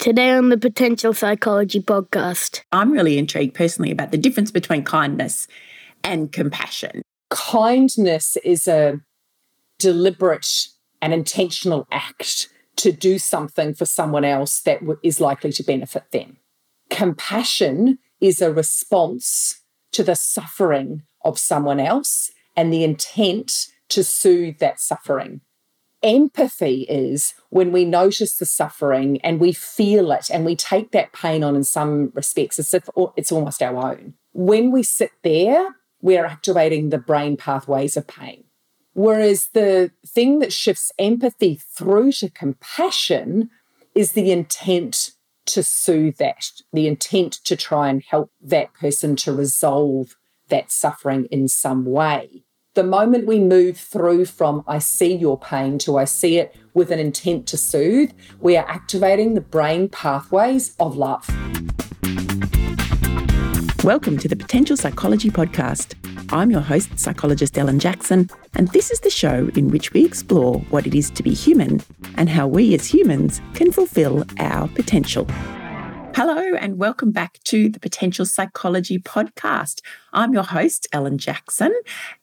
Today on the Potential Psychology podcast, I'm really intrigued personally about the difference between kindness and compassion. Kindness is a deliberate and intentional act to do something for someone else that is likely to benefit them. Compassion is a response to the suffering of someone else and the intent to soothe that suffering. Empathy is when we notice the suffering and we feel it and we take that pain on in some respects as if it's almost our own. When we sit there, we're activating the brain pathways of pain. Whereas the thing that shifts empathy through to compassion is the intent to soothe that, the intent to try and help that person to resolve that suffering in some way. The moment we move through from I see your pain to I see it with an intent to soothe, we are activating the brain pathways of love. Welcome to the Potential Psychology Podcast. I'm your host, psychologist Ellen Jackson, and this is the show in which we explore what it is to be human and how we as humans can fulfill our potential. Hello, and welcome back to the Potential Psychology Podcast. I'm your host, Ellen Jackson,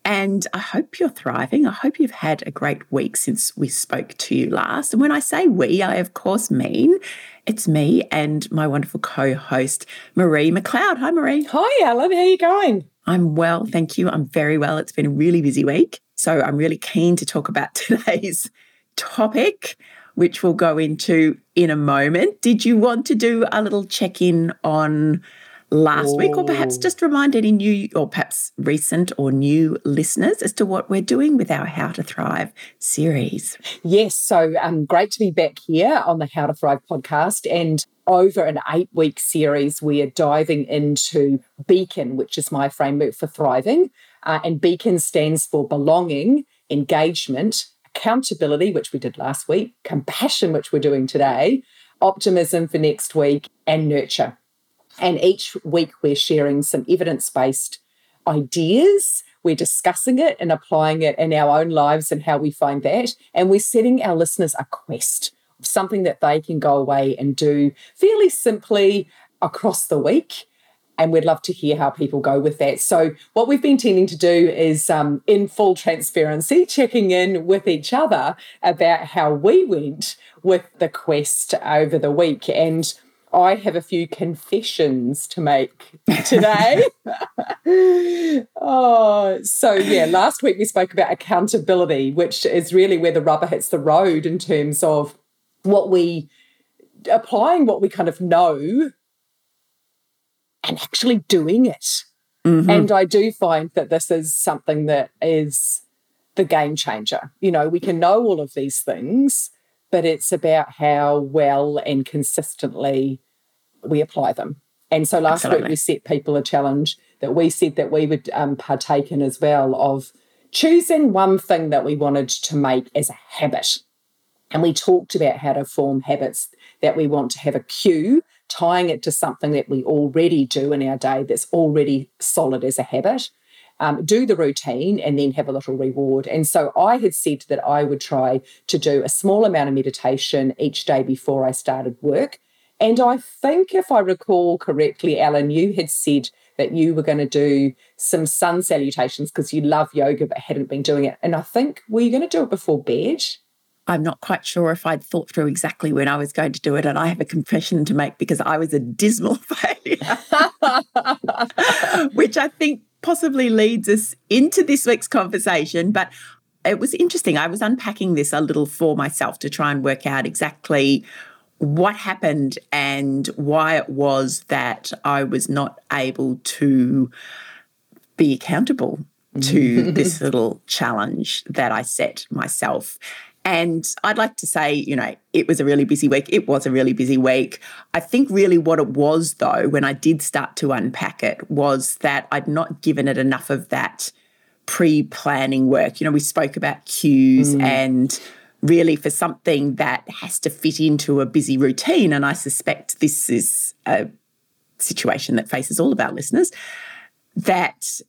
and I hope you're thriving. I hope you've had a great week since we spoke to you last. And when I say we, I of course mean it's me and my wonderful co host, Marie McLeod. Hi, Marie. Hi, Ellen. How are you going? I'm well, thank you. I'm very well. It's been a really busy week. So I'm really keen to talk about today's topic which we'll go into in a moment. Did you want to do a little check in on last week, or perhaps oh. just remind any new, or perhaps recent or new listeners as to what we're doing with our How to Thrive series? Yes. So um, great to be back here on the How to Thrive podcast. And over an eight week series, we are diving into Beacon, which is my framework for thriving. Uh, and Beacon stands for belonging, engagement, accountability, which we did last week, compassion, which we're doing today, optimism for next week, and nurture. And each week we're sharing some evidence based ideas. We're discussing it and applying it in our own lives and how we find that. And we're setting our listeners a quest, something that they can go away and do fairly simply across the week and we'd love to hear how people go with that. So, what we've been tending to do is, um, in full transparency, checking in with each other about how we went with the quest over the week. And I have a few confessions to make today. oh, so yeah, last week we spoke about accountability, which is really where the rubber hits the road in terms of what we applying what we kind of know and actually doing it. Mm-hmm. And I do find that this is something that is the game changer. You know, we can know all of these things, but it's about how well and consistently we apply them. And so last Absolutely. week we set people a challenge that we said that we would um, partake in as well of choosing one thing that we wanted to make as a habit. And we talked about how to form habits that we want to have a cue tying it to something that we already do in our day that's already solid as a habit. Um, do the routine and then have a little reward. And so I had said that I would try to do a small amount of meditation each day before I started work. And I think, if I recall correctly, Ellen, you had said that you were going to do some sun salutations because you love yoga but hadn't been doing it. And I think, were you going to do it before bed? I'm not quite sure if I'd thought through exactly when I was going to do it. And I have a confession to make because I was a dismal failure, which I think possibly leads us into this week's conversation. But it was interesting. I was unpacking this a little for myself to try and work out exactly what happened and why it was that I was not able to be accountable to this little challenge that I set myself. And I'd like to say, you know, it was a really busy week. It was a really busy week. I think really what it was, though, when I did start to unpack it, was that I'd not given it enough of that pre planning work. You know, we spoke about cues mm. and really for something that has to fit into a busy routine. And I suspect this is a situation that faces all of our listeners that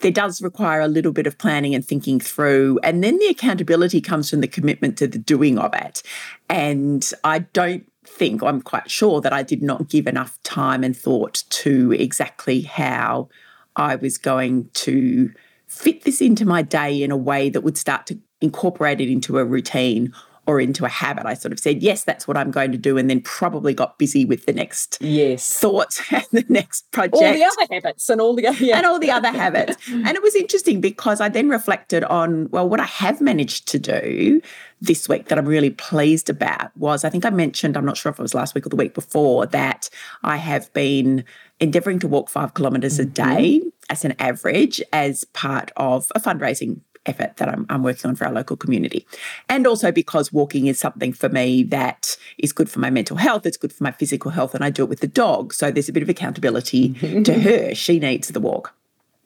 there does require a little bit of planning and thinking through. And then the accountability comes from the commitment to the doing of it. And I don't think, I'm quite sure that I did not give enough time and thought to exactly how I was going to fit this into my day in a way that would start to incorporate it into a routine or into a habit. I sort of said, yes, that's what I'm going to do, and then probably got busy with the next yes thoughts and the next project. All the other habits and all the other yeah. and all the other habits. and it was interesting because I then reflected on, well, what I have managed to do this week that I'm really pleased about was I think I mentioned, I'm not sure if it was last week or the week before, that I have been endeavoring to walk five kilometers mm-hmm. a day as an average as part of a fundraising effort that I'm, I'm, working on for our local community. And also because walking is something for me that is good for my mental health, it's good for my physical health, and I do it with the dog. So there's a bit of accountability to her. She needs the walk.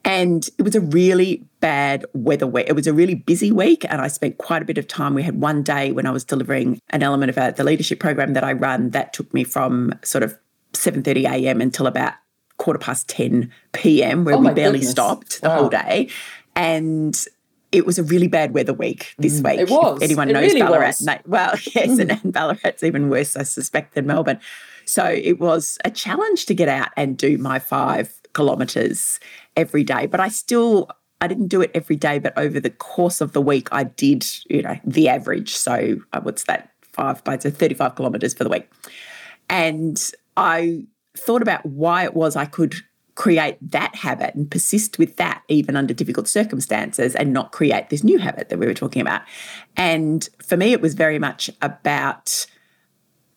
And it was a really bad weather week. It was a really busy week, and I spent quite a bit of time. We had one day when I was delivering an element of a, the leadership program that I run that took me from sort of 7:30 a.m. until about quarter past 10 p.m., where oh we barely goodness. stopped the wow. whole day. And it was a really bad weather week this mm, week. It was. If anyone it knows really Ballarat. No, well, yes, mm. and, and Ballarat's even worse, I suspect, than Melbourne. So it was a challenge to get out and do my five kilometres every day. But I still, I didn't do it every day, but over the course of the week, I did, you know, the average. So uh, what's that? Five by so 35 kilometres for the week. And I thought about why it was I could create that habit and persist with that even under difficult circumstances and not create this new habit that we were talking about. And for me, it was very much about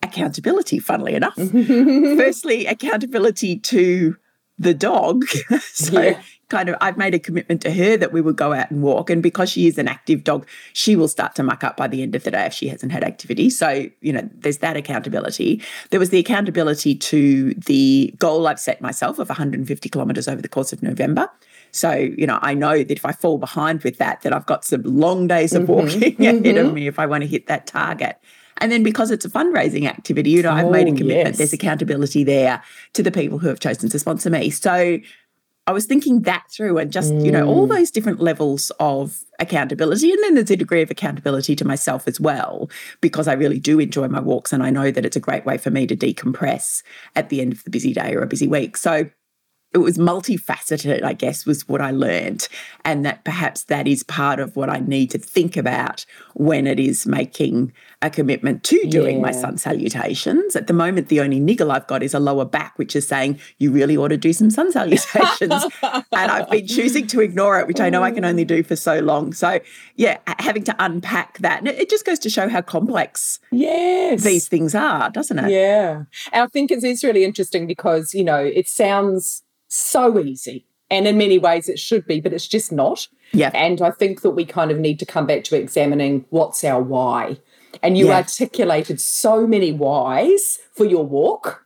accountability, funnily enough. Firstly, accountability to the dog. so yeah kind of I've made a commitment to her that we would go out and walk. And because she is an active dog, she will start to muck up by the end of the day if she hasn't had activity. So, you know, there's that accountability. There was the accountability to the goal I've set myself of 150 kilometres over the course of November. So, you know, I know that if I fall behind with that, that I've got some long days of mm-hmm. walking mm-hmm. ahead of mm-hmm. me if I want to hit that target. And then because it's a fundraising activity, you know, I've made a oh, commitment. Yes. There's accountability there to the people who have chosen to sponsor me. So I was thinking that through and just, mm. you know, all mm. those different levels of accountability. And then there's a degree of accountability to myself as well, because I really do enjoy my walks and I know that it's a great way for me to decompress at the end of the busy day or a busy week. So it was multifaceted, I guess, was what I learned. And that perhaps that is part of what I need to think about when it is making a commitment to doing yeah. my sun salutations. At the moment, the only niggle I've got is a lower back, which is saying, you really ought to do some sun salutations. and I've been choosing to ignore it, which I know I can only do for so long. So, yeah, having to unpack that. And it just goes to show how complex yes. these things are, doesn't it? Yeah. And I think it is really interesting because, you know, it sounds so easy. And in many ways it should be, but it's just not. Yeah. And I think that we kind of need to come back to examining what's our why. And you yeah. articulated so many whys for your walk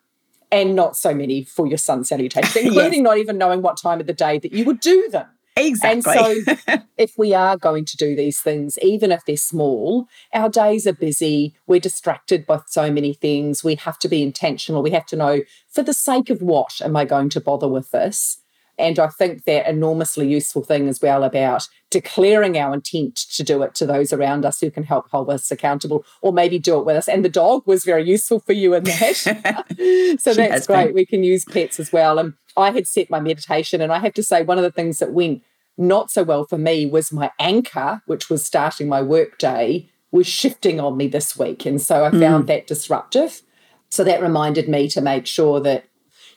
and not so many for your sun salutations, including yes. not even knowing what time of the day that you would do them. Exactly. And so, if we are going to do these things, even if they're small, our days are busy. We're distracted by so many things. We have to be intentional. We have to know, for the sake of what am I going to bother with this? And I think that enormously useful thing as well about declaring our intent to do it to those around us who can help hold us accountable or maybe do it with us. And the dog was very useful for you in that. so that's great. Been. We can use pets as well. And I had set my meditation, and I have to say, one of the things that went not so well for me was my anchor, which was starting my workday, was shifting on me this week. And so I found mm. that disruptive. So that reminded me to make sure that,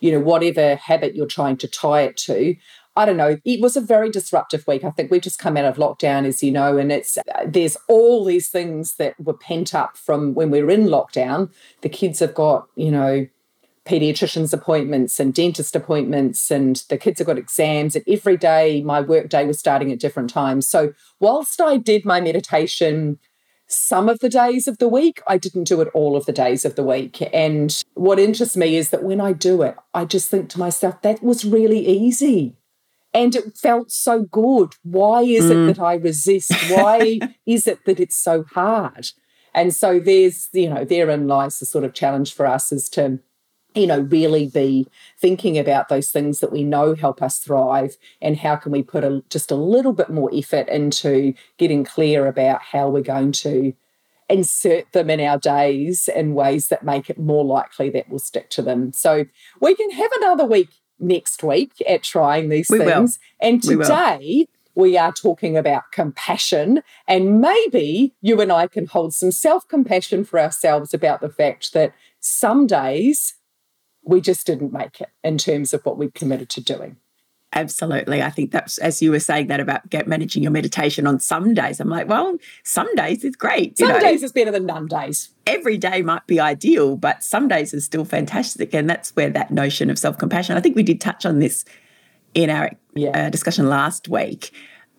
you know, whatever habit you're trying to tie it to, I don't know. It was a very disruptive week. I think we've just come out of lockdown, as you know, and it's there's all these things that were pent up from when we were in lockdown. The kids have got, you know, pediatrician's appointments and dentist appointments and the kids have got exams and every day my work day was starting at different times. So whilst i did my meditation some of the days of the week i didn't do it all of the days of the week. And what interests me is that when i do it i just think to myself that was really easy and it felt so good. Why is mm. it that i resist? Why is it that it's so hard? And so there's you know therein lies the sort of challenge for us is to you know really be thinking about those things that we know help us thrive and how can we put a, just a little bit more effort into getting clear about how we're going to insert them in our days in ways that make it more likely that we'll stick to them. So we can have another week next week at trying these We will. things. And We today we are talking about compassion. And maybe you and I can hold some self compassion for ourselves about the fact that some days we just didn't make it in terms of what we committed to doing. Absolutely. I think that's as you were saying that about get managing your meditation on some days. I'm like, well, some days is great. you Some know. days is better than none days. every day might be ideal, but some days is still fantastic. And that's where that notion of self compassion, I think we did touch on this in our Yeah. uh, discussion last week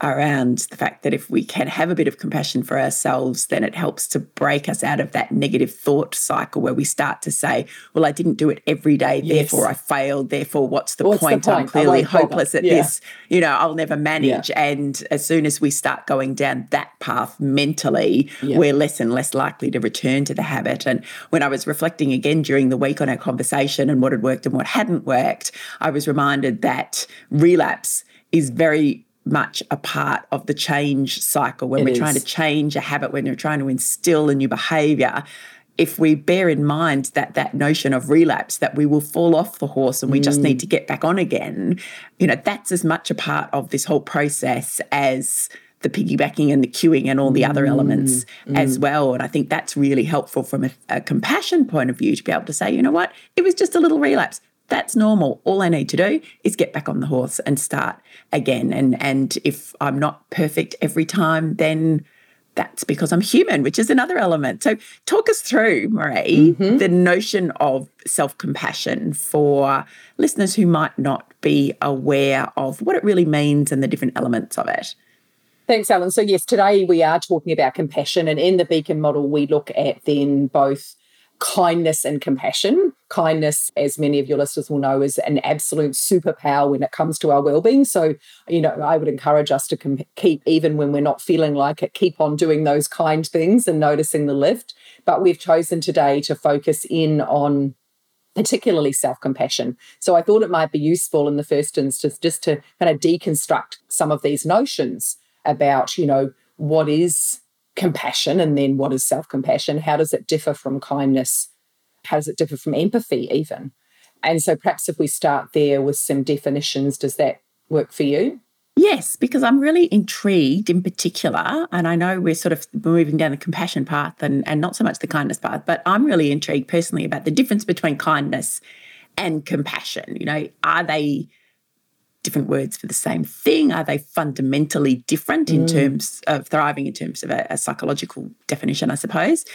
around the fact that if we can have a bit of compassion for ourselves, then it helps to break us out of that negative thought cycle where we start to say, Well, I didn't do it every day, Yes. therefore I failed, therefore what's the What's the point? I'm clearly won't hopeless at Yeah. this, you know, I'll never manage. And as soon as we start going down that path mentally, Yeah. we're less and less likely to return to the habit. And when I was reflecting again during the week on our conversation and what had worked and what hadn't worked, I was reminded that relapse is very much a part of the change cycle when It we're trying to change a habit, when you're trying to instill a new behavior. If we bear in mind that that notion of relapse, that we will fall off the horse and we just Mm. need to get back on again, you know, that's as much a part of this whole process as the piggybacking and the cueing and all the other elements Mm. as well. And I think that's really helpful from a, a compassion point of view to be able to say, you know what, it was just a little relapse. That's normal. All I need to do is get back on the horse and start again. And and if I'm not perfect every time, then that's because I'm human, which is another element. So, talk us through, Marie, mm-hmm. the notion of self compassion for listeners who might not be aware of what it really means and the different elements of it. Thanks, Ellen. So, yes, today we are talking about compassion. And in the Beacon model, we look at then both kindness and compassion. Kindness, as many of your listeners will know, is an absolute superpower when it comes to our well-being. So, you know, I would encourage us to keep, even when we're not feeling like it, keep on doing those kind things and noticing the lift. But we've chosen today to focus in on particularly self compassion. So I thought it might be useful in the first instance just to kind of deconstruct some of these notions about, you know, what is compassion and then what is self compassion? How does it differ from kindness? How does it differ from empathy, even? And so perhaps if we start there with some definitions, does that work for you? Yes, because I'm really intrigued in particular, and I know we're sort of moving down the compassion path and, and not so much the kindness path, but I'm really intrigued personally about the difference between kindness and compassion. You know, are they different words for the same thing? Are they fundamentally different in mm. terms of thriving, in terms of a, a psychological definition, I suppose?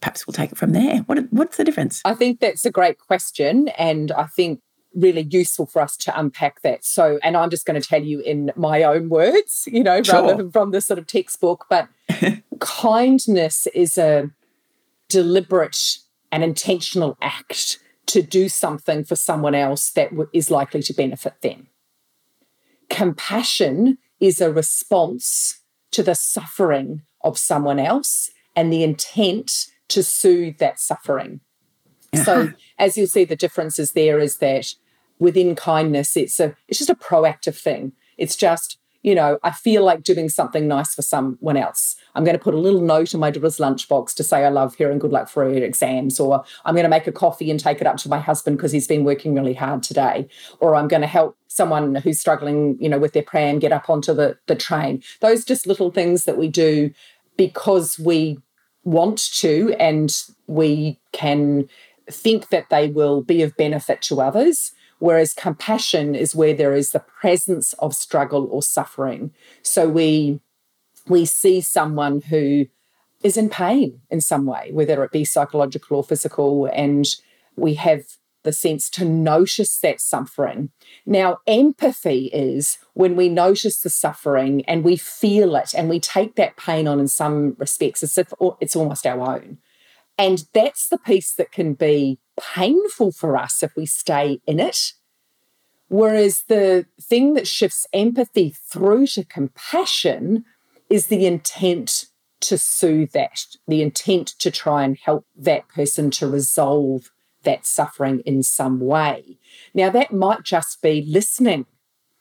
Perhaps we'll take it from there. What, what's the difference? I think that's a great question. And I think really useful for us to unpack that. So, and I'm just going to tell you in my own words, you know, Sure. rather than from the sort of textbook, but kindness is a deliberate and intentional act to do something for someone else that is likely to benefit them. Compassion is a response to the suffering of someone else and the intent to soothe that suffering. So, as you'll see, the differences there is that within kindness, it's a it's just a proactive thing. It's just you know I feel like doing something nice for someone else. I'm going to put a little note in my daughter's lunchbox to say I love her and good luck for her exams, or I'm going to make a coffee and take it up to my husband because he's been working really hard today, or I'm going to help someone who's struggling, you know, with their pram get up onto the the train. Those just little things that we do because we want to and we can think that they will be of benefit to others. Whereas compassion is where there is the presence of struggle or suffering. So we we see someone who is in pain in some way, whether it be psychological or physical, and we have the sense to notice that suffering. Now, empathy is when we notice the suffering and we feel it and we take that pain on in some respects as if it's almost our own. And that's the piece that can be painful for us if we stay in it. Whereas the thing that shifts empathy through to compassion is the intent to soothe that, the intent to try and help that person to resolve that suffering in some way. Now, that might just be listening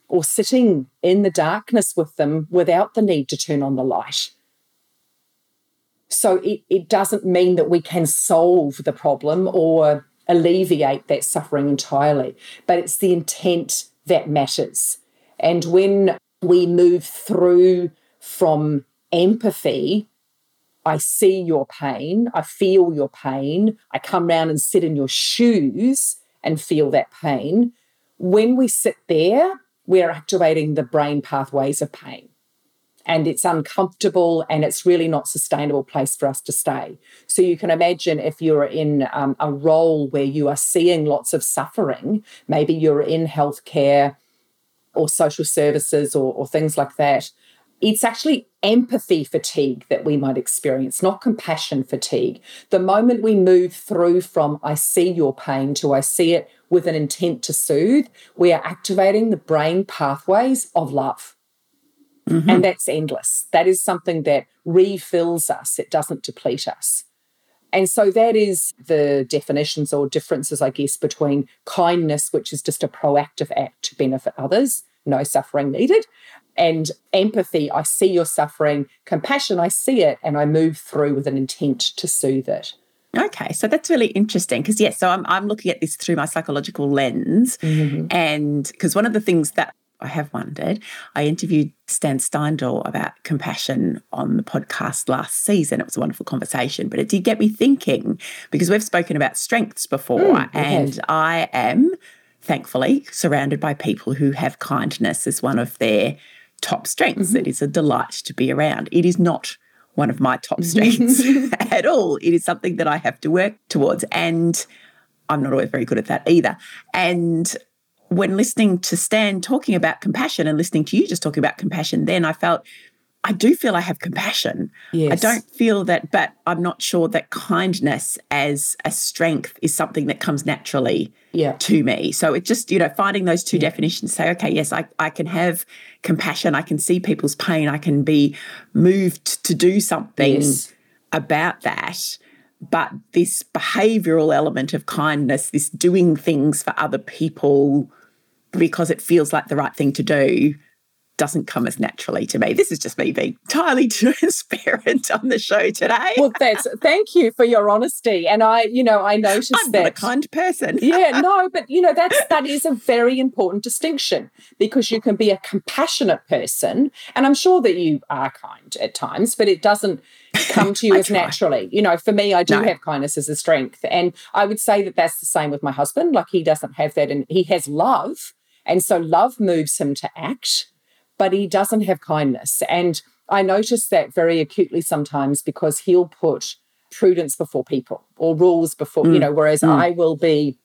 or sitting in the darkness with them without the need to turn on the light. So it, it doesn't mean that we can solve the problem or alleviate that suffering entirely, but it's the intent that matters. And when we move through from empathy, I see your pain, I feel your pain, I come round and sit in your shoes and feel that pain. When we sit there, we're activating the brain pathways of pain. And it's uncomfortable and it's really not sustainable place for us to stay. So you can imagine if you're in um, a role where you are seeing lots of suffering, maybe you're in healthcare or social services or, or things like that, it's actually empathy fatigue that we might experience, not compassion fatigue. The moment we move through from I see your pain to I see it with an intent to soothe, we are activating the brain pathways of love. Mm-hmm. And that's endless. That is something that refills us, it doesn't deplete us. And so that is the definitions or differences, I guess, between kindness, which is just a proactive act to benefit others, no suffering needed, and empathy, I see your suffering, compassion, I see it, and I move through with an intent to soothe it. Okay, so that's really interesting because yes, so I'm I'm looking at this through my psychological lens, mm-hmm. and because one of the things that I have wondered, I interviewed Stan Steindl about compassion on the podcast last season. It was a wonderful conversation, but it did get me thinking because we've spoken about strengths before, mm, and I am thankfully surrounded by people who have kindness as one of their top strengths. Mm-hmm. It is a delight to be around. It is not one of my top strengths at all. It is something that I have to work towards. And I'm not always very good at that either. And when listening to Stan talking about compassion and listening to you just talking about compassion, then I felt I do feel I have compassion. Yes. I don't feel that, but I'm not sure that kindness as a strength is something that comes naturally yeah. to me. So it just, you know, finding those two yeah. definitions, say, okay, yes, I, I can have compassion, I can see people's pain, I can be moved to do something yes. about that. But this behavioral element of kindness, this doing things for other people because it feels like the right thing to do, doesn't come as naturally to me. This is just me being entirely transparent on the show today. Well, that's thank you for your honesty. And I, you know, I noticed I'm that not a kind person. yeah, no, but you know, that's that is a very important distinction because you can be a compassionate person, and I'm sure that you are kind at times, but it doesn't come to you as try. naturally. You know, for me, I do no. have kindness as a strength, and I would say that that's the same with my husband. Like he doesn't have that, and he has love. And so love moves him to act but he doesn't have kindness. And I notice that very acutely sometimes because he'll put prudence before people or rules before, mm. you know, whereas mm. I will be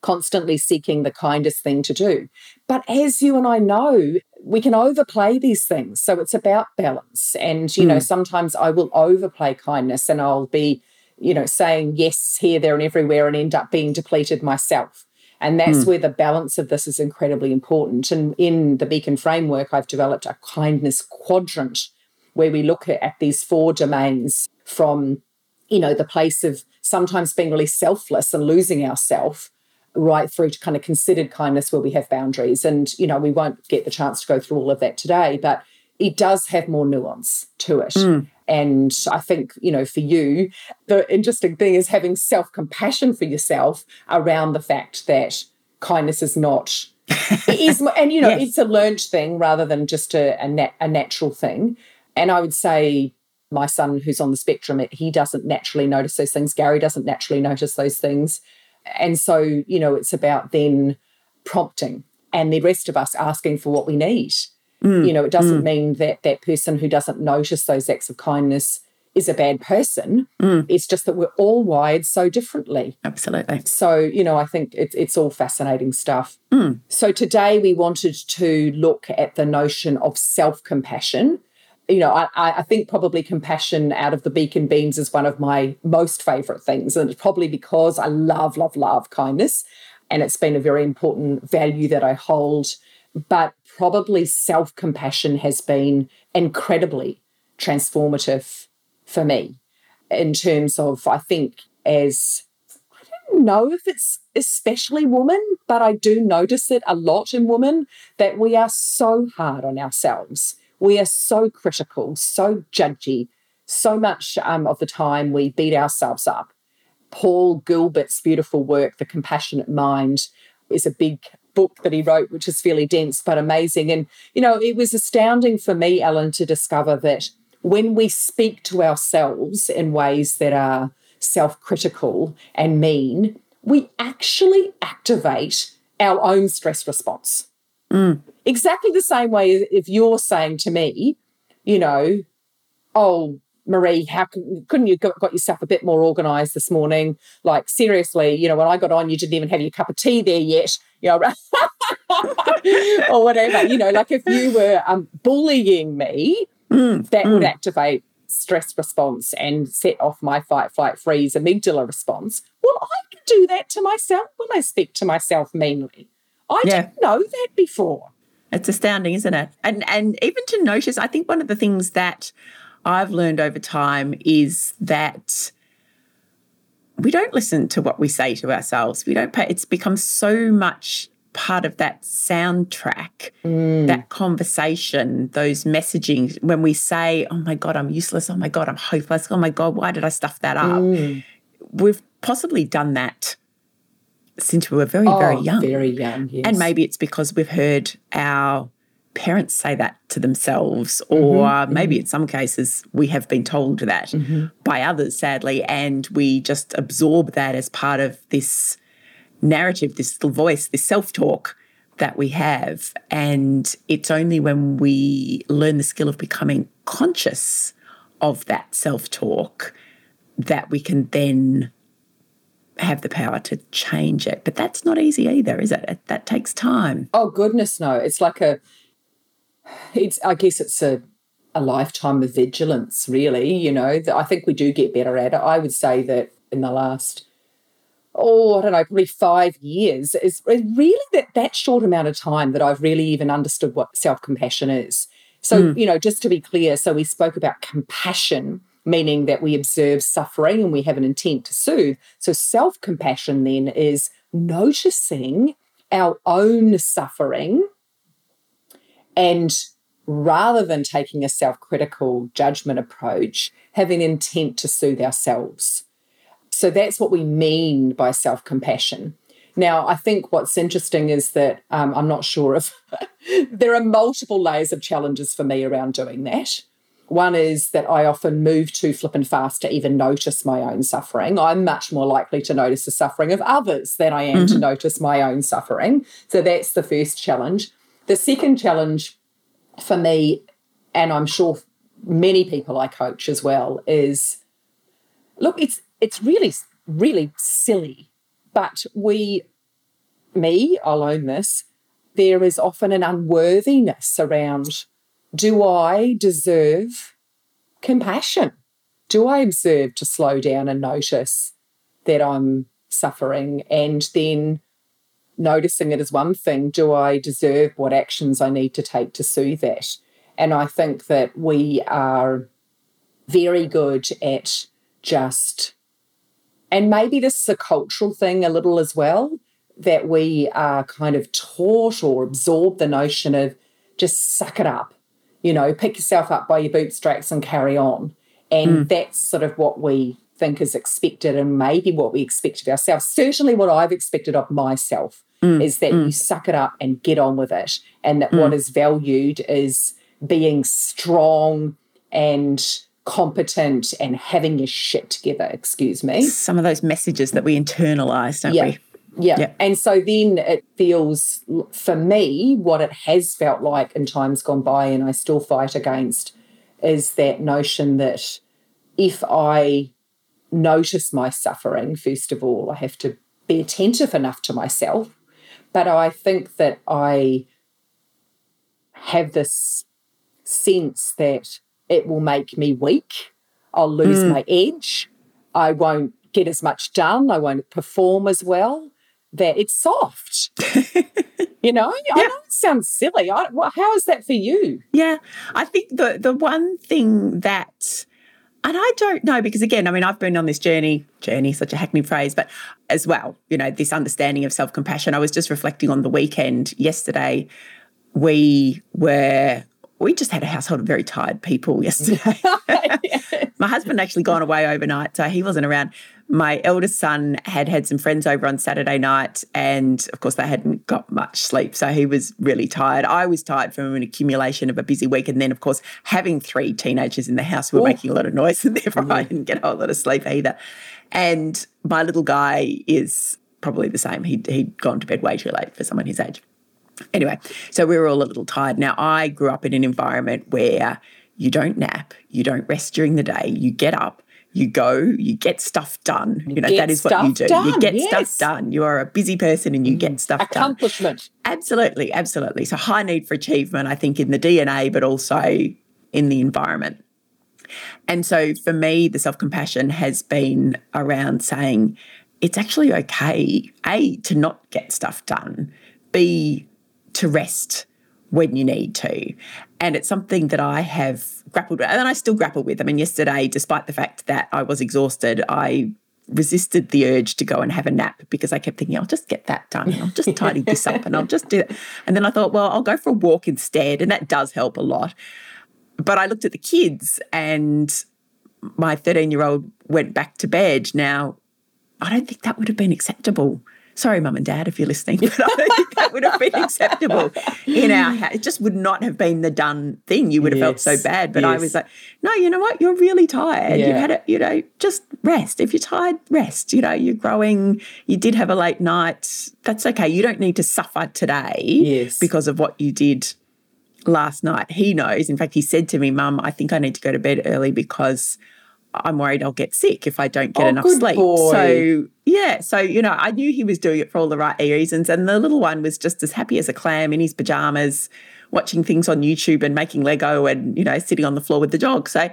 constantly seeking the kindest thing to do. But as you and I know, we can overplay these things. So it's about balance. And, you mm. know, sometimes I will overplay kindness and I'll be, you know, saying yes here, there, and everywhere and end up being depleted myself. And that's mm. where the balance of this is incredibly important. And in the Beacon framework, I've developed a kindness quadrant where we look at, at these four domains from, you know, the place of sometimes being really selfless and losing ourself right through to kind of considered kindness where we have boundaries. And, you know, we won't get the chance to go through all of that today, but it does have more nuance to it. Mm. And I think, you know, for you, the interesting thing is having self compassion for yourself around the fact that kindness is not. it is, and you know, yes. it's a learned thing rather than just a, a, nat, a natural thing. And I would say my son, who's on the spectrum, he doesn't naturally notice those things. Gary doesn't naturally notice those things. And so, you know, it's about then prompting and the rest of us asking for what we need. Mm, you know, it doesn't mm. mean that that person who doesn't notice those acts of kindness is a bad person. Mm. It's just that we're all wired so differently. Absolutely. So, you know, I think it's, it's all fascinating stuff. Mm. So, today we wanted to look at the notion of self compassion. You know, I, I think probably compassion out of the beacon beams is one of my most favorite things. And it's probably because I love, love, love kindness. And it's been a very important value that I hold. But probably self compassion has been incredibly transformative for me in terms of, I think, as I don't know if it's especially women, but I do notice it a lot in women that we are so hard on ourselves. We are so critical, so judgy, so much um, of the time we beat ourselves up. Paul Gilbert's beautiful work, The Compassionate Mind, is a big book that he wrote, which is fairly dense but amazing. And, you know, it was astounding for me, Ellen, to discover that when we speak to ourselves in ways that are self critical and mean, we actually activate our own stress response. Mm. Exactly the same way if you're saying to me, you know, oh, Marie, how can, couldn't you got, got yourself a bit more organized this morning? Like, seriously, you know, when I got on, you didn't even have your cup of tea there yet, you know, or whatever. You know, like if you were um, bullying me, Mm, that mm. would activate stress response and set off my fight, flight, freeze amygdala response. Well, I can do that to myself when I speak to myself meanly. I Yeah. didn't know that before. It's astounding, isn't it? And and even to notice, I think one of the things that I've learned over time is that we don't listen to what we say to ourselves. We don't pay it's become so much part of that soundtrack, that conversation, those messaging when we say, Oh my God, I'm useless, oh my God, I'm hopeless, oh my God, why did I stuff that up? Mm. We've possibly done that since we were very, very Oh, young. Very young, yes. And maybe it's because we've heard our parents say that to themselves, or Mm-hmm, maybe in some cases we have been told that by others, sadly, and we just absorb that as part of this narrative, this little voice, this self talk that we have. And it's only when we learn the skill of becoming conscious of that self talk that we can then have the power to change it. But that's not easy either, is it? That takes time. Oh goodness, no! It's like a. It's. I guess it's a a lifetime of vigilance. Really, you know. I think we do get better at it. I would say that in the last. Oh, I don't know, probably five years is really that that short amount of time that I've really even understood what self compassion is. So, hmm. you know, just to be clear, so we spoke about compassion, meaning that we observe suffering and we have an intent to soothe. So, self compassion then is noticing our own suffering and rather than taking a self critical judgment approach, having intent to soothe ourselves. So that's what we mean by self compassion. Now, I think what's interesting is that um, I'm not sure if there are multiple layers of challenges for me around doing that. One is that I often move too flippin' fast to even notice my own suffering. I'm much more likely to notice the suffering of others than I am to notice my own suffering. So that's the first challenge. The second challenge for me, and I'm sure many people I coach as well, is look, it's it's really, really silly. But we, me, I'll own this, there is often an unworthiness around do I deserve compassion? Do I deserve to slow down and notice that I'm suffering? And then noticing it is one thing. Do I deserve what actions I need to take to soothe that? And I think that we are very good at just, and maybe this is a cultural thing a little as well, that we are kind of taught or absorb the notion of just suck it up, you know, pick yourself up by your bootstraps and carry on. And hmm. that's sort of what we think is expected and maybe what we expect of ourselves. Certainly, what I've expected of myself Mm, is that you mm. suck it up and get on with it. And that mm. what is valued is being strong and competent and having your shit together, excuse me. Some of those messages that we internalize, don't Yeah. we? Yeah. Yeah. And so then it feels, for me, what it has felt like in times gone by, and I still fight against, is that notion that if I notice my suffering, first of all, I have to be attentive enough to myself. But I think that I have this sense that it will make me weak. I'll lose hmm. my edge. I won't get as much done. I won't perform as well. That it's soft. you know, yeah. I know it sounds silly. I, well, how is that for you? Yeah, I think the the one thing that, and I don't know because again, I mean, I've been on this journey. Journey, such a hackneyed phrase, but as well, you know, this understanding of self compassion. I was just reflecting on the weekend yesterday. We were we just had a household of very tired people yesterday. My husband actually gone away overnight, so he wasn't around. My eldest son had had some friends over on Saturday night, and of course, they hadn't got much sleep. So he was really tired. I was tired from an accumulation of a busy week. And then, of course, having three teenagers in the house were Ooh. making a lot of noise, and therefore I mm-hmm. didn't get a whole lot of sleep either. And my little guy is probably the same. He'd, he'd gone to bed way too late for someone his age. Anyway, so we were all a little tired. Now, I grew up in an environment where you don't nap, you don't rest during the day, you get up, you go, you get stuff done. You know, that is what you do. Done, you get yes. stuff done. You are a busy person and you get mm. stuff Accomplishment. done. Accomplishment. Absolutely, absolutely. So high need for achievement, I think, in the DNA, but also in the environment. And so for me, the self compassion has been around saying it's actually okay, A, to not get stuff done, B, to rest when you need to. And it's something that I have grappled with, and I still grapple with. I mean, yesterday, despite the fact that I was exhausted, I resisted the urge to go and have a nap because I kept thinking, I'll just get that done. I'll just tidy this up and I'll just do it. And then I thought, well, I'll go for a walk instead. And that does help a lot. But I looked at the kids and my 13 year old went back to bed. Now, I don't think that would have been acceptable sorry, mum and dad, if you're listening, but I think that would have been acceptable in our house. It just would not have been the done thing. You would have yes. felt so bad. But yes. I was like, no, you know what? You're really tired. Yeah. You had it, you know, just rest. If you're tired, rest. You know, you're growing. You did have a late night. That's okay. You don't need to suffer today yes. because of what you did last night. He knows. In fact, he said to me, Mum, I think I need to go to bed early because I'm worried I'll get sick if I don't get oh, enough sleep. Boy. So, yeah. So, you know, I knew he was doing it for all the right reasons. And the little one was just as happy as a clam in his pajamas, watching things on YouTube and making Lego and, you know, sitting on the floor with the dog. So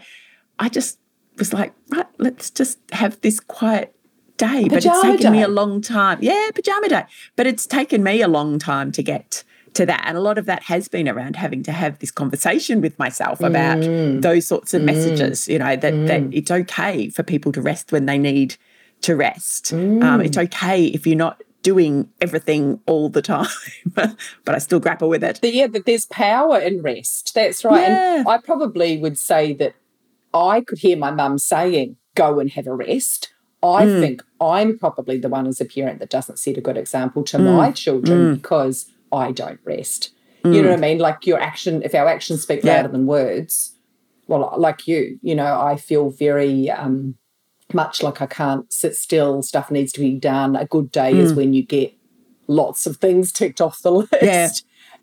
I just was like, right, let's just have this quiet day. Pajama but it's taken day. me a long time. Yeah, pajama day. But it's taken me a long time to get to that. And a lot of that has been around having to have this conversation with myself about mm. those sorts of mm. messages, you know, that, mm. that it's okay for people to rest when they need to rest. Um, mm. it's okay if you're not doing everything all the time, but I still grapple with it. Yeah, that there's power in rest. That's right. Yeah. And I probably would say that I could hear my mum saying, go and have a rest. I mm. think I'm probably the one as a parent that doesn't set a good example to mm. my children mm. because I don't rest. Mm. You know what I mean? Like your action, if our actions speak yeah. louder than words, well, like you, you know, I feel very um, much like I can't sit still. Stuff needs to be done. A good day mm. is when you get lots of things ticked off the list. Yeah.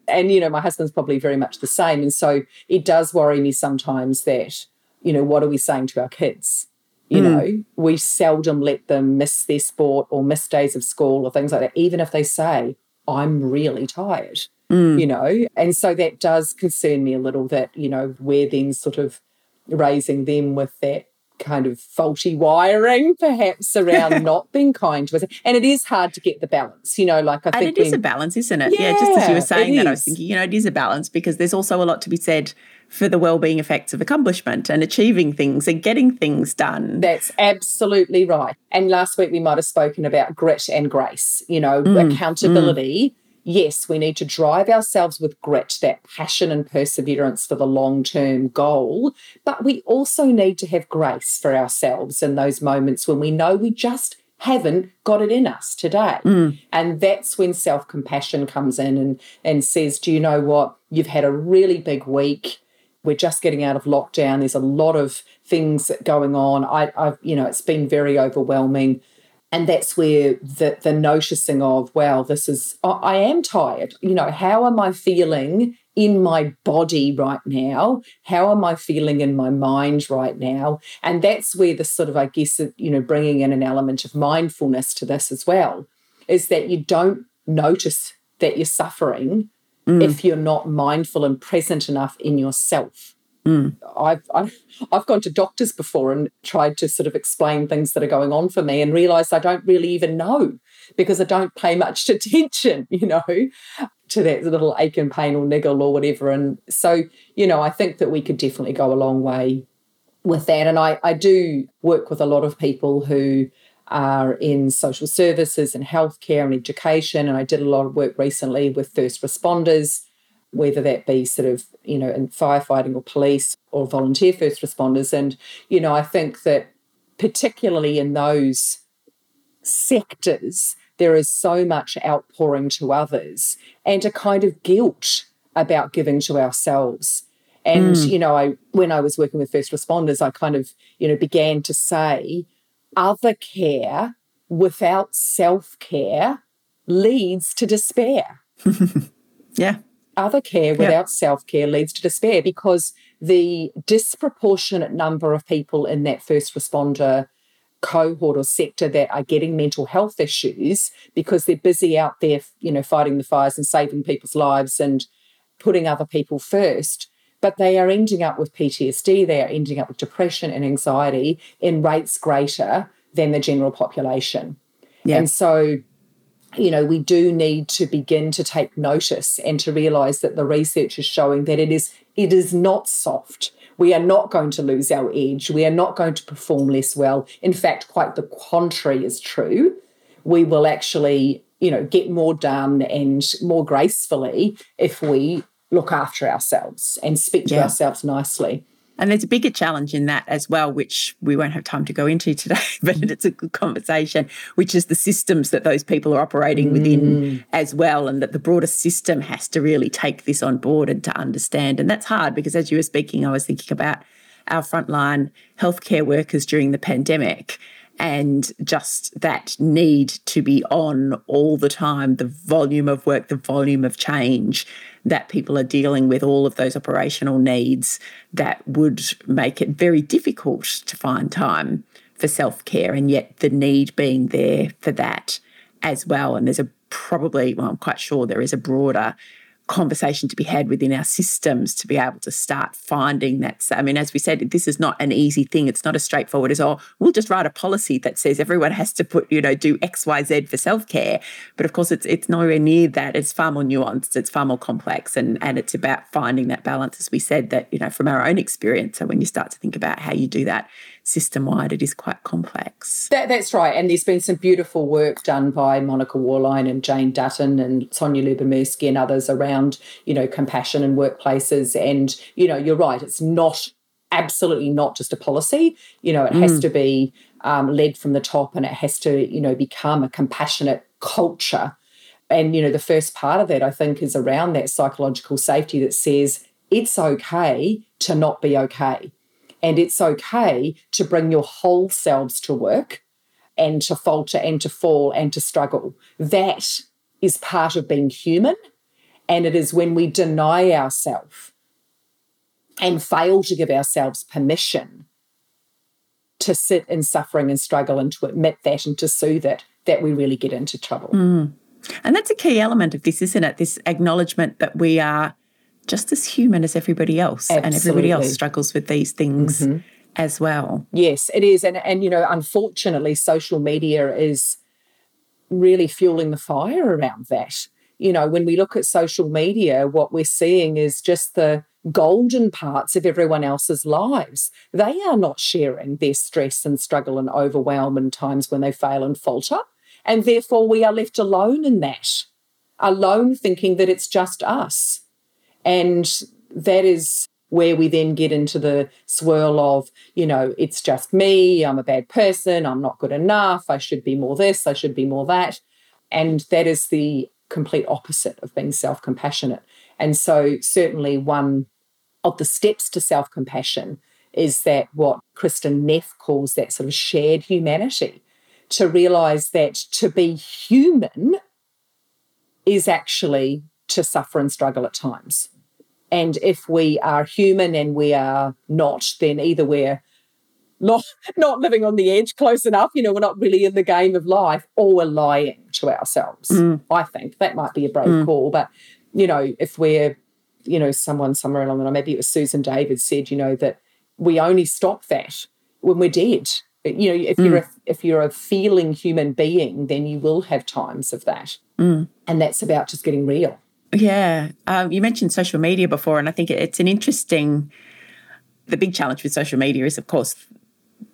And, you know, my husband's probably very much the same. And so it does worry me sometimes that, you know, what are we saying to our kids? You mm. know, we seldom let them miss their sport or miss days of school or things like that, even if they say, I'm really tired, mm. you know? And so that does concern me a little that, you know, we're then sort of raising them with that kind of faulty wiring perhaps around not being kind to us and it is hard to get the balance you know like i and think it is a balance isn't it yeah, yeah just as you were saying that i was thinking you know it is a balance because there's also a lot to be said for the well-being effects of accomplishment and achieving things and getting things done. That's absolutely right. And last week we might have spoken about grit and grace, you know, mm, accountability. Mm. Yes, we need to drive ourselves with grit, that passion and perseverance for the long term goal. But we also need to have grace for ourselves in those moments when we know we just haven't got it in us today. Mm. And that's when self compassion comes in and, and says, Do you know what? You've had a really big week we're just getting out of lockdown. There's a lot of things going on. I, I've, you know, it's been very overwhelming. And that's where the, the noticing of, wow, this is, I am tired. You know, how am I feeling in my body right now? How am I feeling in my mind right now? And that's where the sort of, I guess, you know, bringing in an element of mindfulness to this as well, is that you don't notice that you're suffering mm. if you're not mindful and present enough in yourself. Mm. I've, I've I've gone to doctors before and tried to sort of explain things that are going on for me and realized I don't really even know because I don't pay much attention, you know, to that little ache and pain or niggle or whatever. And so, you know, I think that we could definitely go a long way with that. And I, I do work with a lot of people who are in social services and healthcare and education. And I did a lot of work recently with first responders whether that be sort of, you know, in firefighting or police or volunteer first responders. And, you know, I think that particularly in those sectors, there is so much outpouring to others and a kind of guilt about giving to ourselves. And, mm. you know, I when I was working with first responders, I kind of, you know, began to say other care without self-care leads to despair. yeah. Other care without yeah. self-care leads to despair because the disproportionate number of people in that first responder cohort or sector that are getting mental health issues because they're busy out there, you know, fighting the fires and saving people's lives and putting other people first. But they are ending up with PTSD, they are ending up with depression and anxiety in rates greater than the general population. Yeah. And so, you know, we do need to begin to take notice and to realize that the research is showing that it is it is not soft we are not going to lose our edge. We are not going to perform less well. In fact, quite the contrary is true. We will actually, you know, get more done and more gracefully if we look after ourselves and speak to yeah. ourselves nicely. And there's a bigger challenge in that as well, which we won't have time to go into today, but it's a good conversation, which is the systems that those people are operating mm. within as well, and that the broader system has to really take this on board and to understand. And that's hard because as you were speaking, I was thinking about our frontline healthcare workers during the pandemic and just that need to be on all the time, the volume of work, the volume of change that people are dealing with, all of those operational needs that would make it very difficult to find time for self care, and yet the need being there for that as well. And there's a probably, well, I'm quite sure there is a broader conversation to be had within our systems to be able to start finding that. I mean, as we said, this is not an easy thing. It's not as straightforward as, oh, we'll just write a policy that says everyone has to put, you know, do X, Y, Z for self-care. But of course, it's it's nowhere near that. It's far more nuanced. It's far more complex. And and it's about finding that balance, as we said, that, you know, from our own experience. So when you start to think about how you do that system wide, it is quite complex. That, that's right. And there's been some beautiful work done by Monica Worline and Jane Dutton and Sonja Lyubomirsky and others around, you know, compassion in workplaces. And, you know, you're right, it's not absolutely not just a policy. You know, it has mm. to be um, led from the top and it has to, you know, become a compassionate culture. And, you know, the first part of that, I think, is around that psychological safety that says it's okay to not be okay. And it's okay to bring your whole selves to work and to falter and to fall and to struggle. That is part of being human. And it is when we deny ourselves and fail to give ourselves permission to sit in suffering and struggle and to admit that and to soothe it that we really get into trouble. Mm. And that's a key element of this, isn't it? This acknowledgement that we are just as human as everybody else Absolutely. and everybody else struggles with these things mm-hmm. as well yes it is and and you know unfortunately social media is really fueling the fire around that you know when we look at social media what we're seeing is just the golden parts of everyone else's lives they are not sharing their stress and struggle and overwhelm and times when they fail and falter and therefore we are left alone in that alone thinking that it's just us and that is where we then get into the swirl of, you know, it's just me, I'm a bad person, I'm not good enough, I should be more this, I should be more that. And that is the complete opposite of being self compassionate. And so, certainly, one of the steps to self compassion is that what Kristin Neff calls that sort of shared humanity, to realize that to be human is actually to suffer and struggle at times. And if we are human and we are not, then either we're not not living on the edge close enough, you know, we're not really in the game of life, or we're lying to ourselves. Mm. I think that might be a brave mm. call. But, you know, if we're, you know, someone somewhere along the line, maybe it was Susan David said, you know, that we only stop that when we're dead. You know, if mm. you're a, if you're a feeling human being, then you will have times of that, mm. and that's about just getting real. Yeah. Um, you mentioned social media before, and I think it's an interesting, the big challenge with social media is, of course,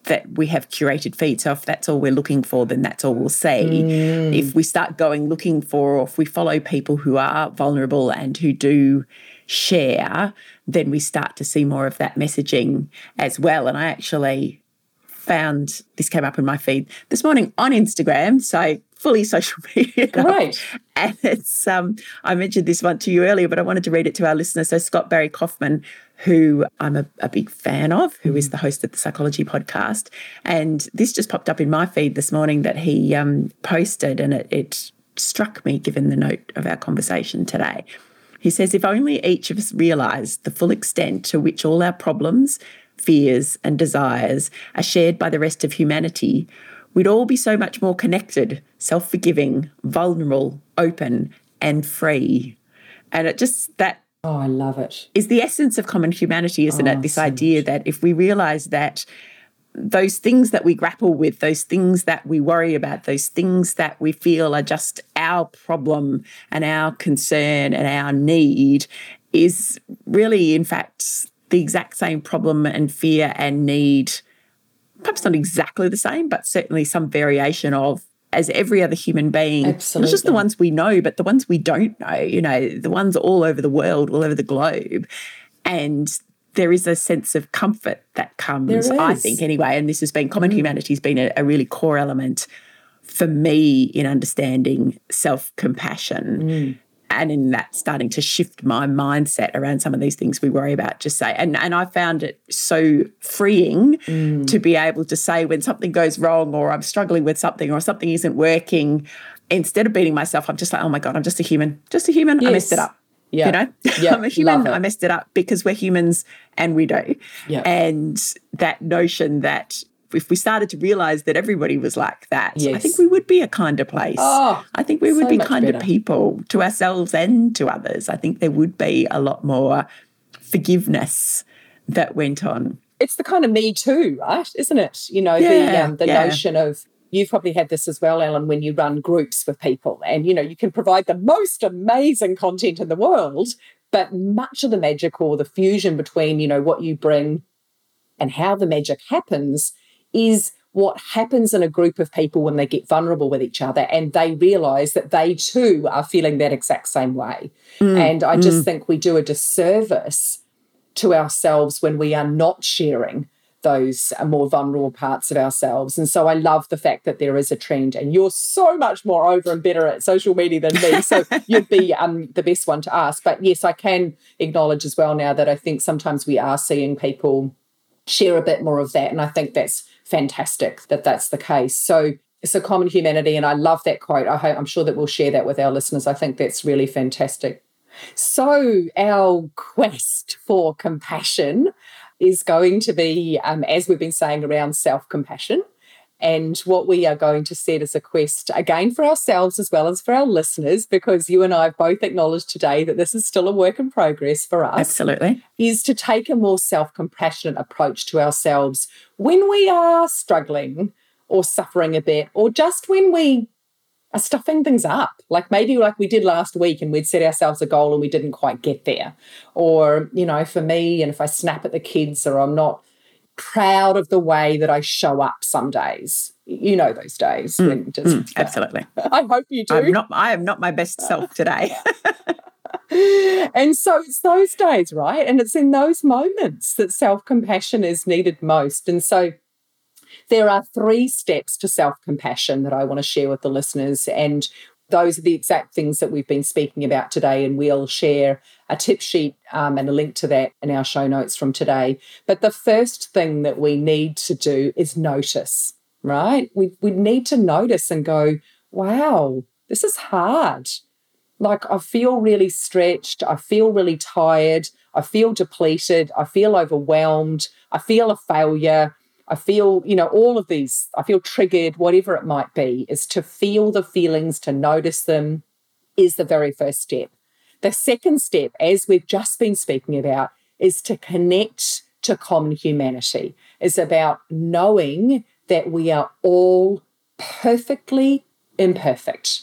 that we have curated feeds. So if that's all we're looking for, then that's all we'll see. Mm. If we start going looking for, or if we follow people who are vulnerable and who do share, then we start to see more of that messaging as well. And I actually found this came up in my feed this morning on Instagram. So fully social media. Right. And it's um I mentioned this one to you earlier, but I wanted to read it to our listeners. So Scott Barry Kaufman, who I'm a, a big fan of, who is the host of the Psychology Podcast. And this just popped up in my feed this morning that he um, posted, and it, it struck me given the note of our conversation today. He says, if only each of us realised the full extent to which all our problems, fears, and desires are shared by the rest of humanity, we'd all be so much more connected, self forgiving, vulnerable, open, and free. And it just, that. Oh, I love it. Is the essence of common humanity, isn't oh, it? This so idea much. that if we realize that those things that we grapple with, those things that we worry about, those things that we feel are just our problem and our concern and our need is really, in fact, the exact same problem and fear and need. Perhaps not exactly the same, but certainly some variation of as every other human being, Absolutely. not just the ones we know, but the ones we don't know, you know, the ones all over the world, all over the globe. And there is a sense of comfort that comes, I think, anyway. And this has been common mm. humanity has been a, a, really core element for me in understanding self compassion. Mm. And in that, starting to shift my mindset around some of these things we worry about. Just say, and and I found it so freeing mm. to be able to say when something goes wrong, or I'm struggling with something, or something isn't working. Instead of beating myself, I'm just like, oh my god, I'm just a human, just a human. Yes. I messed it up yeah. You know, yeah. I'm a human. I messed it up because we're humans and we do. Yeah. And that notion that if we started to realize that everybody was like that, yes. I think we would be a kinder place. Oh, I think we would so be kinder better. people to ourselves and to others. I think there would be a lot more forgiveness that went on. It's the kind of me too, right? Isn't it? You know, yeah, the um, the yeah. notion of you've probably had this as well, Ellen, when you run groups with people and you know you can provide the most amazing content in the world, but much of the magic or the fusion between, you know, what you bring and how the magic happens is what happens in a group of people when they get vulnerable with each other and they realize that they too are feeling that exact same way. Mm, and I just mm. think we do a disservice to ourselves when we are not sharing those more vulnerable parts of ourselves. And so I love the fact that there is a trend, and you're so much more over and better at social media than me. So you'd be um, the best one to ask. But yes, I can acknowledge as well now that I think sometimes we are seeing people share a bit more of that. And I think that's fantastic that that's the case. So it's a common humanity. And I love that quote. I hope, I'm sure that we'll share that with our listeners. I think that's really fantastic. So, our quest for compassion is going to be, um, as we've been saying, around self compassion. And what we are going to set as a quest, again for ourselves as well as for our listeners, because you and I have both acknowledged today that this is still a work in progress for us. Absolutely. Is to take a more self compassionate approach to ourselves when we are struggling or suffering a bit, or just when we are stuffing things up. Like maybe like we did last week and we'd set ourselves a goal and we didn't quite get there. Or, you know, for me, and if I snap at the kids or I'm not proud of the way that I show up some days. You know those days mm, when just mm, absolutely. I hope you do. I'm not I am not my best self today. and so it's those days, right? And it's in those moments that self-compassion is needed most. And so there are three steps to self compassion that I want to share with the listeners. And those are the exact things that we've been speaking about today. And we'll share a tip sheet um, and a link to that in our show notes from today. But the first thing that we need to do is notice, right? We, we need to notice and go, wow, this is hard. Like, I feel really stretched. I feel really tired. I feel depleted. I feel overwhelmed. I feel a failure. I feel, you know, all of these, I feel triggered, whatever it might be, is to feel the feelings, to notice them is the very first step. The second step, as we've just been speaking about, is to connect to common humanity, is about knowing that we are all perfectly imperfect,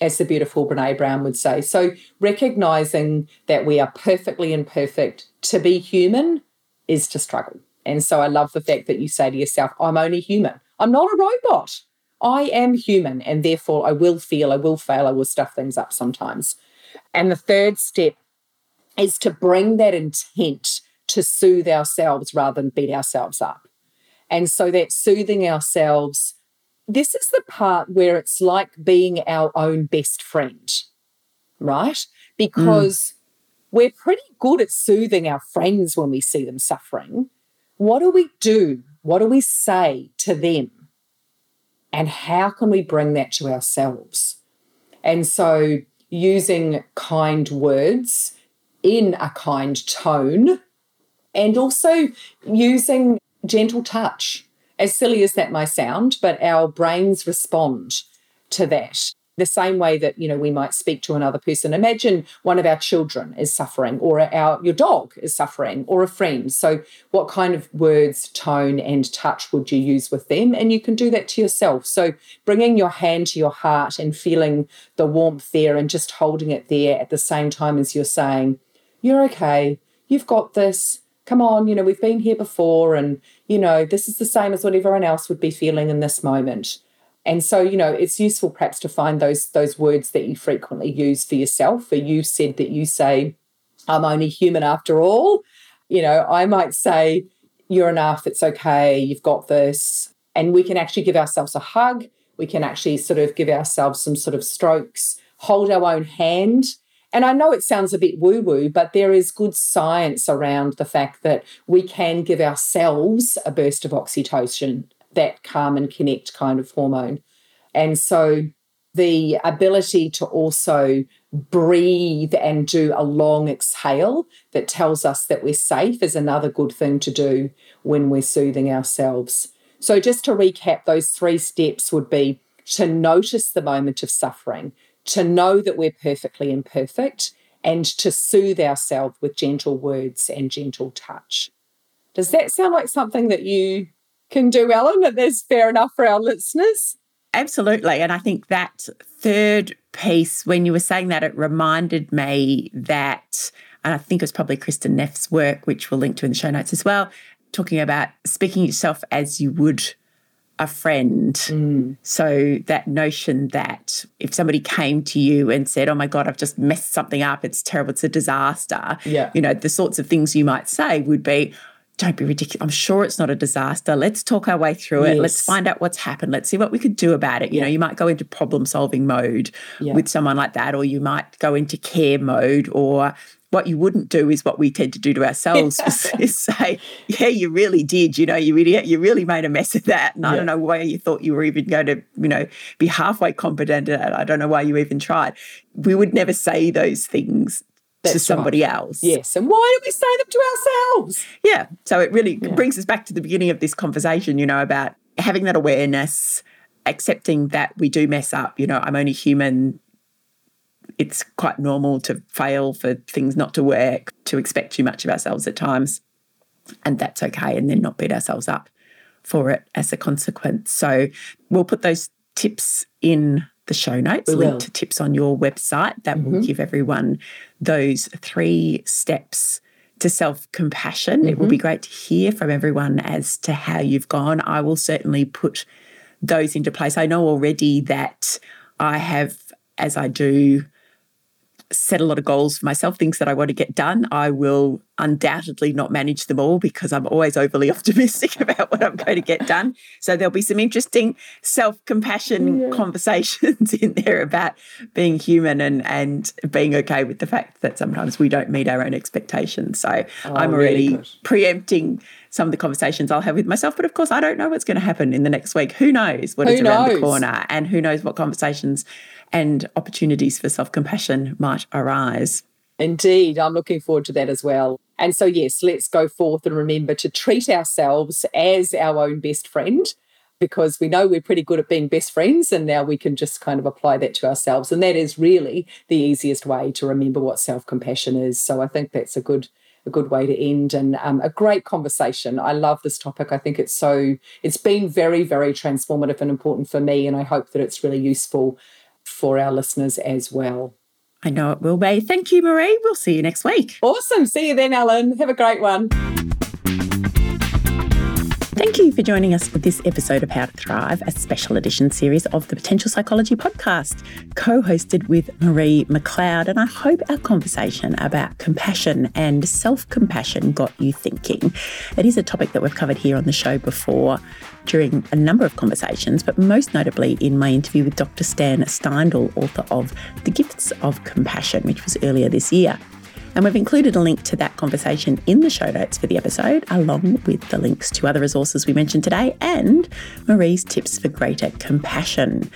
as the beautiful Brene Brown would say. So, recognizing that we are perfectly imperfect, to be human is to struggle And so I love the fact that you say to yourself, I'm only human. I'm not a robot. I am human, and therefore I will feel, I will fail, I will stuff things up sometimes. And the third step is to bring that intent to soothe ourselves rather than beat ourselves up. And so that soothing ourselves, this is the part where it's like being our own best friend, right? Because mm. we're pretty good at soothing our friends when we see them suffering. What do we do? What do we say to them? And how can we bring that to ourselves? And so, using kind words in a kind tone, and also using gentle touch. As silly as that may sound, but our brains respond to that the same way that you know we might speak to another person. Imagine one of our children is suffering or our your dog is suffering or a friend. So what kind of words tone and touch would you use with them? And you can do that to yourself. So bringing your hand to your heart and feeling the warmth there and just holding it there at the same time as you're saying you're okay. You've got this. Come on you know we've been here before and you know this is the same as what everyone else would be feeling in this moment and so, you know, it's useful perhaps to find those those words that you frequently use for yourself. For you said that you say, I'm only human after all. You know, I might say, You're enough, it's okay, you've got this. And we can actually give ourselves a hug. We can actually sort of give ourselves some sort of strokes, hold our own hand. And I know it sounds a bit woo woo, but there is good science around the fact that we can give ourselves a burst of oxytocin that calm and connect kind of hormone. And so the ability to also breathe and do a long exhale that tells us that we're safe is another good thing to do when we're soothing ourselves. So, just to recap, those three steps would be to notice the moment of suffering, to know that we're perfectly imperfect, and to soothe ourselves with gentle words and gentle touch. Does that sound like something that you can do, Ellen, that there's fair enough for our listeners. Absolutely. And I think that third piece, when you were saying that, it reminded me that, and I think it was probably Kristin Neff's work, which we'll link to in the show notes as well, talking about speaking yourself as you would a friend. Mm. So that notion that if somebody came to you and said, Oh my God, I've just messed something up, it's terrible, it's a disaster. Yeah. You know, the sorts of things you might say would be, don't be ridiculous. I'm sure it's not a disaster. Let's talk our way through it. Yes. Let's find out what's happened. Let's see what we could do about it. You yeah. know, you might go into problem solving mode yeah. with someone like that, or you might go into care mode, or what you wouldn't do is what we tend to do to ourselves is say, yeah, you really did. You know, you really, you really made a mess of that. And yeah. I don't know why you thought you were even going to, you know, be halfway competent at it. I don't know why you even tried. We would never say those things that's to somebody right. else. Yes. And why do we say them to ourselves? Yeah. So it really yeah. brings us back to the beginning of this conversation, you know, about having that awareness, accepting that we do mess up. You know, I'm only human. It's quite normal to fail, for things not to work, to expect too much of ourselves at times. And that's okay. And then not beat ourselves up for it as a consequence. So we'll put those tips in the show notes, link to tips on your website that mm-hmm. will give everyone those three steps to self compassion. Mm-hmm. It will be mm-hmm. great to hear from everyone as to how you've gone. I will certainly put those into place. I know already that I have, as I do, set a lot of goals for myself, things that I want to get done. I will undoubtedly not manage them all because I'm always overly optimistic about what I'm going to get done. So there'll be some interesting self-compassion yeah. conversations in there about being human and and being okay with the fact that sometimes we don't meet our own expectations. So oh, I'm already really preempting some of the conversations I'll have with myself. But of course, I don't know what's going to happen in the next week. Who knows what who is around the corner and who knows what conversations and opportunities for self compassion might arise. Indeed, I'm looking forward to that as well. And so, yes, let's go forth and remember to treat ourselves as our own best friend because we know we're pretty good at being best friends and now we can just kind of apply that to ourselves and that is really the easiest way to remember what self-compassion is so i think that's a good a good way to end and um, a great conversation i love this topic i think it's so it's been very very transformative and important for me and i hope that it's really useful for our listeners as well. I know it will be. Thank you, Marie. We'll see you next week. Awesome. See you then, Ellen. Have a great one. Thank you for joining us for this episode of How to Thrive, a special edition series of the Potential Psychology podcast, co hosted with Marie McLeod. And I hope our conversation about compassion and self compassion got you thinking. It is a topic that we've covered here on the show before during a number of conversations, but most notably in my interview with Dr. Stan Steindl, author of The Gifts of Compassion, which was earlier this year. And we've included a link to that conversation in the show notes for the episode, along with the links to other resources we mentioned today and Marie's tips for greater compassion.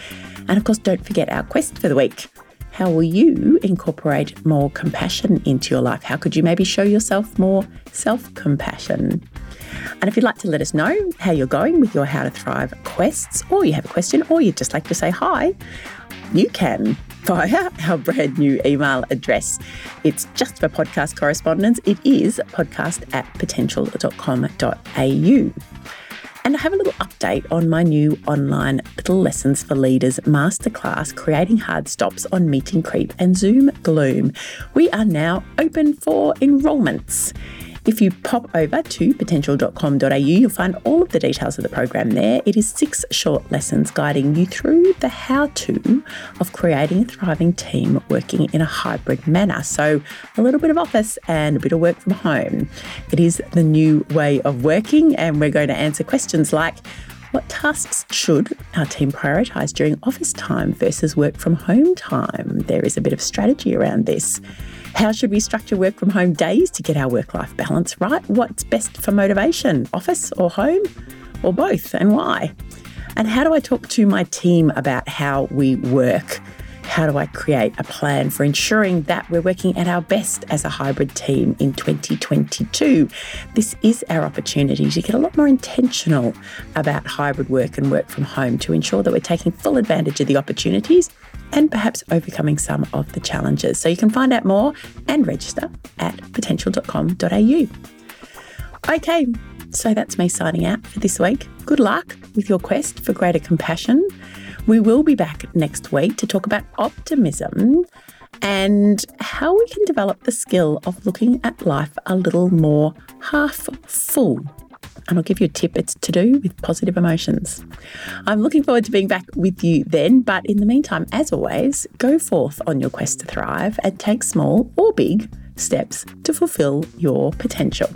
And of course, don't forget our quest for the week. How will you incorporate more compassion into your life? How could you maybe show yourself more self compassion? And if you'd like to let us know how you're going with your How to Thrive quests, or you have a question, or you'd just like to say hi, you can via our brand new email address. It's just for podcast correspondence. It is podcast at potential.com.au. And I have a little update on my new online Little Lessons for Leaders masterclass, Creating Hard Stops on Meeting Creep and Zoom Gloom. We are now open for enrolments. If you pop over to potential.com.au, you'll find all of the details of the program there. It is six short lessons guiding you through the how to of creating a thriving team working in a hybrid manner. So, a little bit of office and a bit of work from home. It is the new way of working, and we're going to answer questions like, what tasks should our team prioritise during office time versus work from home time? There is a bit of strategy around this. How should we structure work from home days to get our work life balance right? What's best for motivation, office or home, or both, and why? And how do I talk to my team about how we work? How do I create a plan for ensuring that we're working at our best as a hybrid team in 2022? This is our opportunity to get a lot more intentional about hybrid work and work from home to ensure that we're taking full advantage of the opportunities and perhaps overcoming some of the challenges. So you can find out more and register at potential.com.au. Okay, so that's me signing out for this week. Good luck with your quest for greater compassion. We will be back next week to talk about optimism and how we can develop the skill of looking at life a little more half full and I'll give you a tip. It's to do with positive emotions. I'm looking forward to being back with you then, but in the meantime, as always, go forth on your quest to thrive and take small or big steps to fulfill your potential.